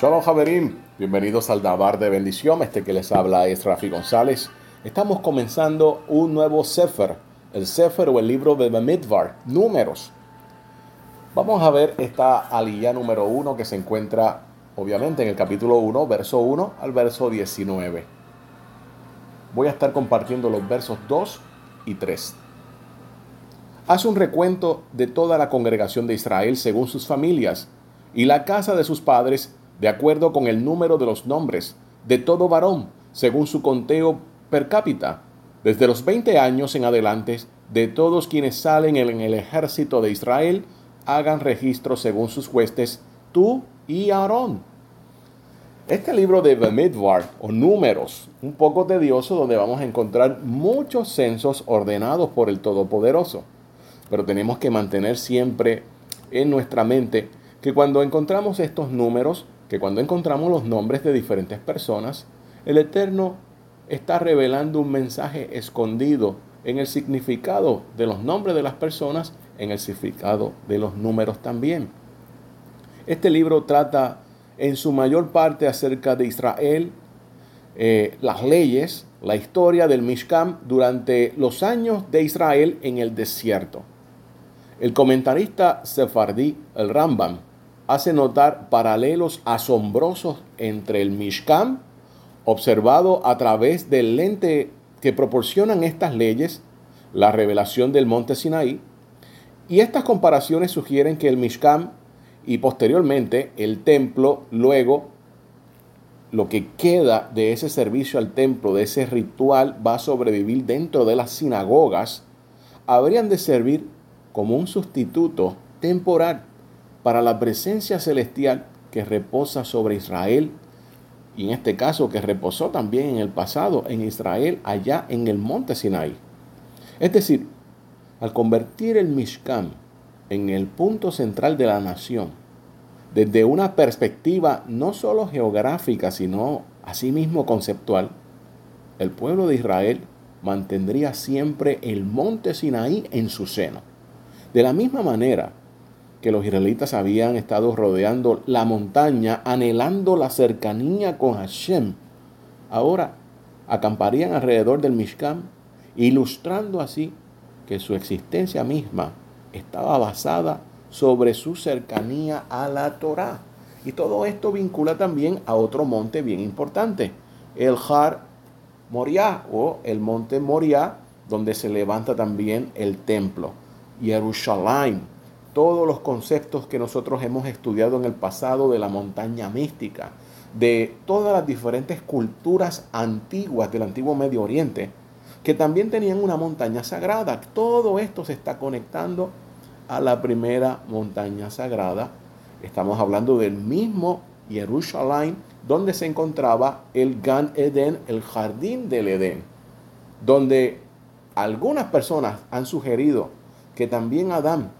Shalom Javerim, bienvenidos al Dabar de Bendición, este que les habla es Rafi González. Estamos comenzando un nuevo Sefer, el Sefer o el libro de Bamidbar, números. Vamos a ver esta aliyah número 1 que se encuentra obviamente en el capítulo 1, verso 1 al verso 19. Voy a estar compartiendo los versos 2 y 3. Hace un recuento de toda la congregación de Israel según sus familias y la casa de sus padres de acuerdo con el número de los nombres de todo varón, según su conteo per cápita, desde los 20 años en adelante, de todos quienes salen en el ejército de Israel, hagan registro según sus huestes, tú y Aarón. Este libro de Bemidbar, o números, un poco tedioso, donde vamos a encontrar muchos censos ordenados por el Todopoderoso. Pero tenemos que mantener siempre en nuestra mente que cuando encontramos estos números, que cuando encontramos los nombres de diferentes personas, el Eterno está revelando un mensaje escondido en el significado de los nombres de las personas, en el significado de los números también. Este libro trata en su mayor parte acerca de Israel, eh, las leyes, la historia del Mishkan durante los años de Israel en el desierto. El comentarista sefardí, el Rambam, hace notar paralelos asombrosos entre el Mishkan, observado a través del lente que proporcionan estas leyes, la revelación del monte Sinaí, y estas comparaciones sugieren que el Mishkan y posteriormente el templo, luego lo que queda de ese servicio al templo, de ese ritual, va a sobrevivir dentro de las sinagogas, habrían de servir como un sustituto temporal para la presencia celestial que reposa sobre Israel y en este caso que reposó también en el pasado en Israel allá en el monte Sinai. Es decir, al convertir el Mishkan en el punto central de la nación, desde una perspectiva no solo geográfica, sino asimismo conceptual, el pueblo de Israel mantendría siempre el monte Sinaí en su seno. De la misma manera que los israelitas habían estado rodeando la montaña, anhelando la cercanía con Hashem. Ahora acamparían alrededor del Mishkan, ilustrando así que su existencia misma estaba basada sobre su cercanía a la Torá. Y todo esto vincula también a otro monte bien importante, el Har Moriah o el monte Moriah, donde se levanta también el templo, Jerusalén todos los conceptos que nosotros hemos estudiado en el pasado de la montaña mística, de todas las diferentes culturas antiguas del antiguo Medio Oriente, que también tenían una montaña sagrada. Todo esto se está conectando a la primera montaña sagrada. Estamos hablando del mismo Jerusalén, donde se encontraba el Gan Eden, el jardín del Edén, donde algunas personas han sugerido que también Adán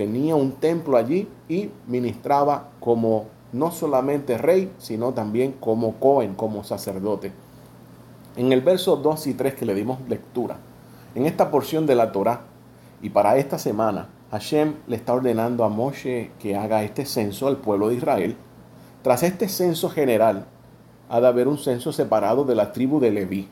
tenía un templo allí y ministraba como no solamente rey, sino también como Cohen, como sacerdote. En el verso 2 y 3 que le dimos lectura, en esta porción de la Torah, y para esta semana, Hashem le está ordenando a Moshe que haga este censo al pueblo de Israel. Tras este censo general, ha de haber un censo separado de la tribu de Leví,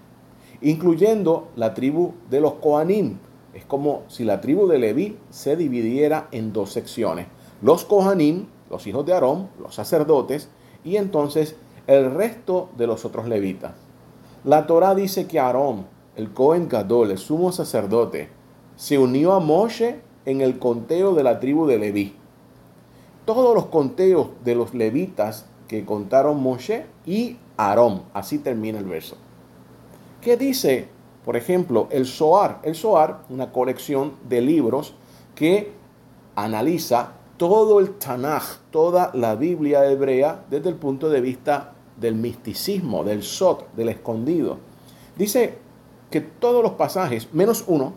incluyendo la tribu de los Kohanim, es como si la tribu de Leví se dividiera en dos secciones. Los Kohanim, los hijos de Aarón, los sacerdotes, y entonces el resto de los otros levitas. La Torah dice que Aarón, el Cohen Gadol, el sumo sacerdote, se unió a Moshe en el conteo de la tribu de Leví. Todos los conteos de los levitas que contaron Moshe y Aarón. Así termina el verso. ¿Qué dice por ejemplo, el SOAR. El SOAR, una colección de libros que analiza todo el Tanaj, toda la Biblia hebrea desde el punto de vista del misticismo, del Sot, del escondido. Dice que todos los pasajes, menos uno,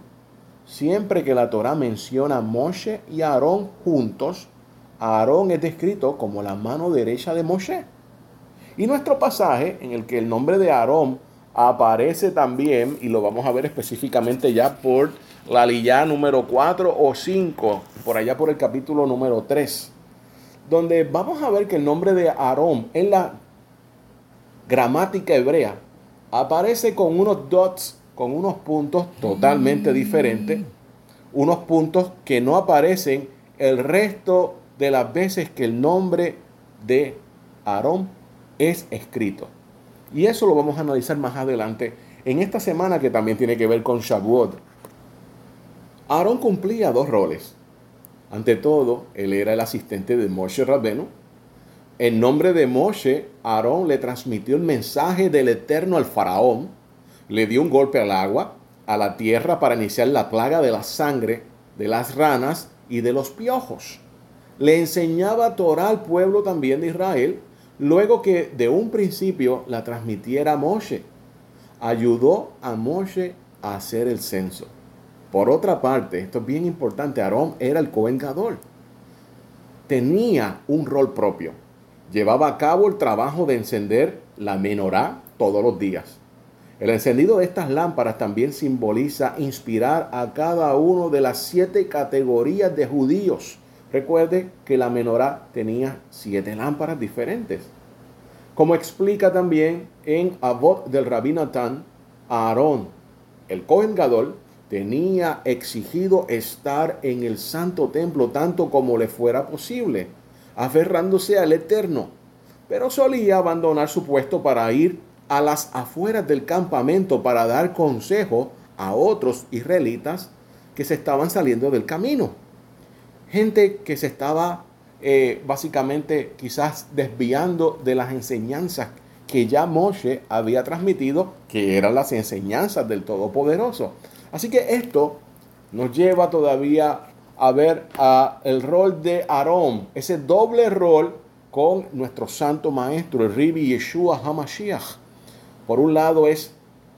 siempre que la Torah menciona a Moshe y Aarón juntos, Aarón es descrito como la mano derecha de Moshe. Y nuestro pasaje en el que el nombre de Aarón aparece también, y lo vamos a ver específicamente ya por la lilla número 4 o 5, por allá por el capítulo número 3, donde vamos a ver que el nombre de Aarón en la gramática hebrea aparece con unos dots, con unos puntos totalmente diferentes, unos puntos que no aparecen el resto de las veces que el nombre de Aarón es escrito. Y eso lo vamos a analizar más adelante en esta semana que también tiene que ver con Shavuot. Aarón cumplía dos roles. Ante todo, él era el asistente de Moshe Rabbenu. En nombre de Moshe, Aarón le transmitió el mensaje del Eterno al faraón, le dio un golpe al agua, a la tierra para iniciar la plaga de la sangre, de las ranas y de los piojos. Le enseñaba Torah al pueblo también de Israel, luego que de un principio la transmitiera Moshe. Ayudó a Moshe a hacer el censo. Por otra parte, esto es bien importante, Aarón era el Cohen Tenía un rol propio. Llevaba a cabo el trabajo de encender la menorá todos los días. El encendido de estas lámparas también simboliza inspirar a cada uno de las siete categorías de judíos. Recuerde que la menorá tenía siete lámparas diferentes. Como explica también en Avot del Rabí Natán, Aarón, el Cohen Gadol, tenía exigido estar en el santo templo tanto como le fuera posible, aferrándose al Eterno, pero solía abandonar su puesto para ir a las afueras del campamento para dar consejo a otros israelitas que se estaban saliendo del camino. Gente que se estaba eh, básicamente quizás desviando de las enseñanzas que ya Moshe había transmitido, que eran las enseñanzas del Todopoderoso. Así que esto nos lleva todavía a ver el rol de Aarón, ese doble rol con nuestro santo maestro, el Ribi Yeshua HaMashiach. Por un lado es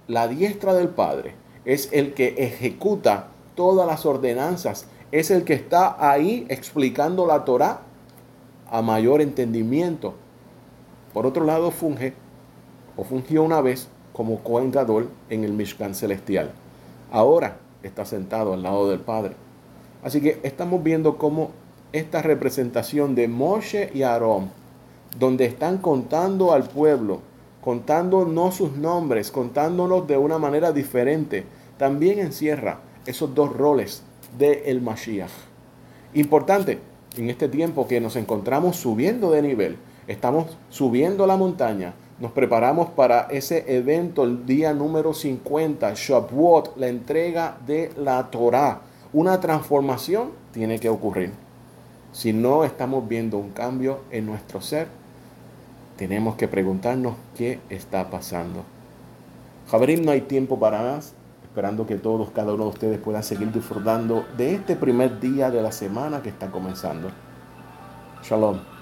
la diestra del Padre, es el que ejecuta todas las ordenanzas, es el que está ahí explicando la Torah a mayor entendimiento. Por otro lado funge o fungió una vez como Cohen en el Mishkan celestial ahora está sentado al lado del Padre. Así que estamos viendo cómo esta representación de Moshe y Aarón, donde están contando al pueblo, contándonos sus nombres, contándonos de una manera diferente, también encierra esos dos roles de el Mashiach. Importante en este tiempo que nos encontramos subiendo de nivel, estamos subiendo la montaña, nos preparamos para ese evento, el día número 50, Shavuot, la entrega de la Torah. Una transformación tiene que ocurrir. Si no estamos viendo un cambio en nuestro ser, tenemos que preguntarnos qué está pasando. Javerim, no hay tiempo para más. Esperando que todos, cada uno de ustedes pueda seguir disfrutando de este primer día de la semana que está comenzando. Shalom.